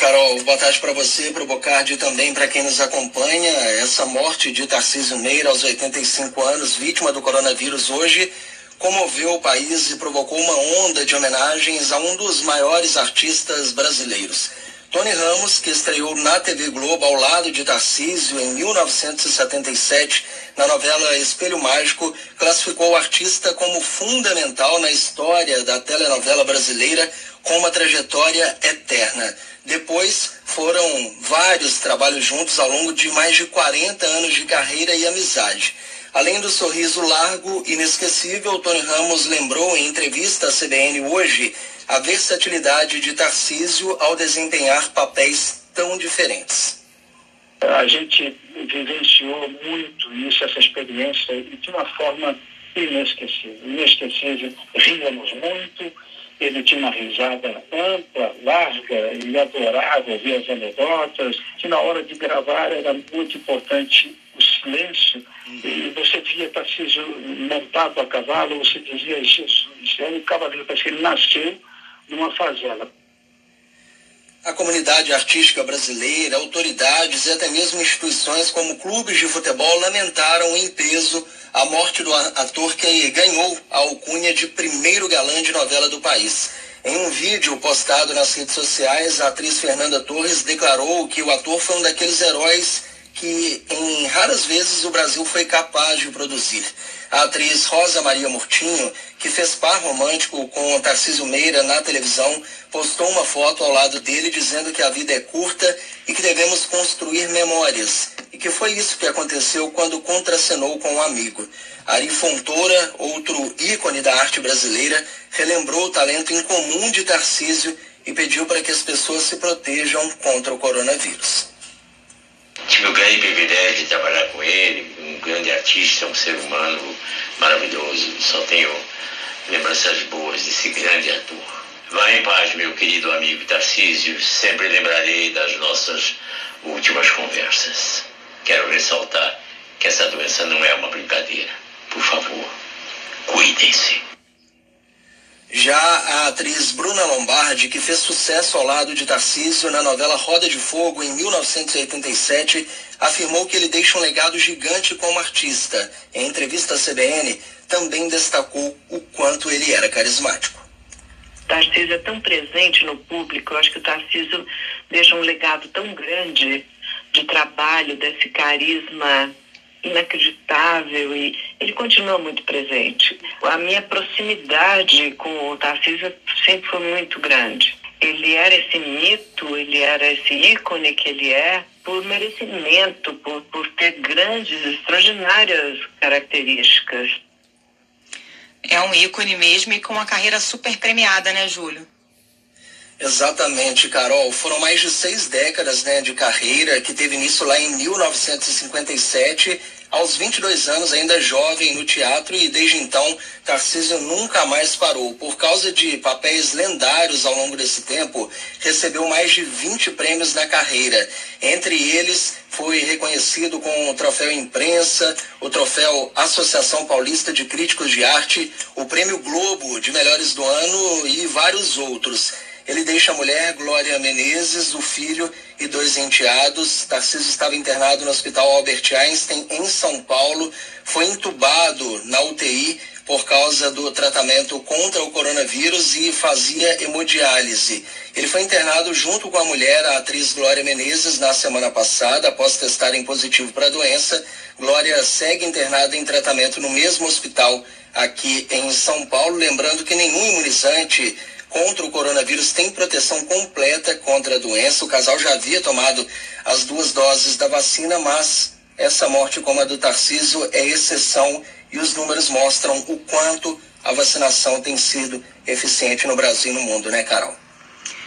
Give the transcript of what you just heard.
Carol. Boa tarde para você, para o Bocardi e também para quem nos acompanha. Essa morte de Tarcísio Meira aos 85 anos, vítima do coronavírus hoje, comoveu o país e provocou uma onda de homenagens a um dos maiores artistas brasileiros. Tony Ramos, que estreou na TV Globo ao lado de Tarcísio em 1977, na novela Espelho Mágico, classificou o artista como fundamental na história da telenovela brasileira, com uma trajetória eterna. Depois foram vários trabalhos juntos ao longo de mais de 40 anos de carreira e amizade. Além do sorriso largo e inesquecível, Tony Ramos lembrou em entrevista à CBN hoje a versatilidade de Tarcísio ao desempenhar papéis tão diferentes. A gente vivenciou muito isso, essa experiência, e de uma forma inesquecível. Inesquecível, ríamos muito, ele tinha uma risada ampla, larga e adorava ouvir as anedotas, que na hora de gravar era muito importante silêncio, e você via Tarcísio montado a cavalo, você dizia, Jesus, é um cavaleiro, parece que ele nasceu numa fazenda. A comunidade artística brasileira, autoridades e até mesmo instituições como clubes de futebol lamentaram em peso a morte do ator que ganhou a alcunha de primeiro galã de novela do país. Em um vídeo postado nas redes sociais, a atriz Fernanda Torres declarou que o ator foi um daqueles heróis que em raras vezes o Brasil foi capaz de produzir. A atriz Rosa Maria Murtinho, que fez par romântico com Tarcísio Meira na televisão, postou uma foto ao lado dele dizendo que a vida é curta e que devemos construir memórias. E que foi isso que aconteceu quando contracenou com um amigo. Ari Fontoura, outro ícone da arte brasileira, relembrou o talento incomum de Tarcísio e pediu para que as pessoas se protejam contra o coronavírus. Tive o grande privilégio de trabalhar com ele, um grande artista, um ser humano maravilhoso. Só tenho lembranças boas desse grande ator. Vá em paz, meu querido amigo Tarcísio. Sempre lembrarei das nossas últimas conversas. Quero ressaltar que essa doença não é uma brincadeira. Por favor, cuidem-se. Já a atriz Bruna Lombardi, que fez sucesso ao lado de Tarcísio na novela Roda de Fogo em 1987, afirmou que ele deixa um legado gigante como artista. Em entrevista à CBN, também destacou o quanto ele era carismático. Tarcísio é tão presente no público, eu acho que o Tarcísio deixa um legado tão grande de trabalho, desse carisma inacreditável e ele continua muito presente. A minha proximidade com o Tarcísio sempre foi muito grande. Ele era esse mito, ele era esse ícone que ele é por merecimento, por, por ter grandes, extraordinárias características. É um ícone mesmo e com uma carreira super premiada, né, Júlio? Exatamente, Carol. Foram mais de seis décadas né, de carreira, que teve início lá em 1957, aos 22 anos, ainda jovem no teatro, e desde então Tarcísio nunca mais parou. Por causa de papéis lendários ao longo desse tempo, recebeu mais de 20 prêmios na carreira. Entre eles, foi reconhecido com o troféu Imprensa, o troféu Associação Paulista de Críticos de Arte, o Prêmio Globo de Melhores do Ano e vários outros. Ele deixa a mulher, Glória Menezes, o filho e dois enteados. Tarcísio estava internado no Hospital Albert Einstein, em São Paulo. Foi entubado na UTI por causa do tratamento contra o coronavírus e fazia hemodiálise. Ele foi internado junto com a mulher, a atriz Glória Menezes, na semana passada, após testarem positivo para a doença. Glória segue internada em tratamento no mesmo hospital aqui em São Paulo. Lembrando que nenhum imunizante contra o coronavírus tem proteção completa contra a doença. O casal já havia tomado as duas doses da vacina, mas essa morte, como a do Tarciso, é exceção e os números mostram o quanto a vacinação tem sido eficiente no Brasil e no mundo, né, Carol?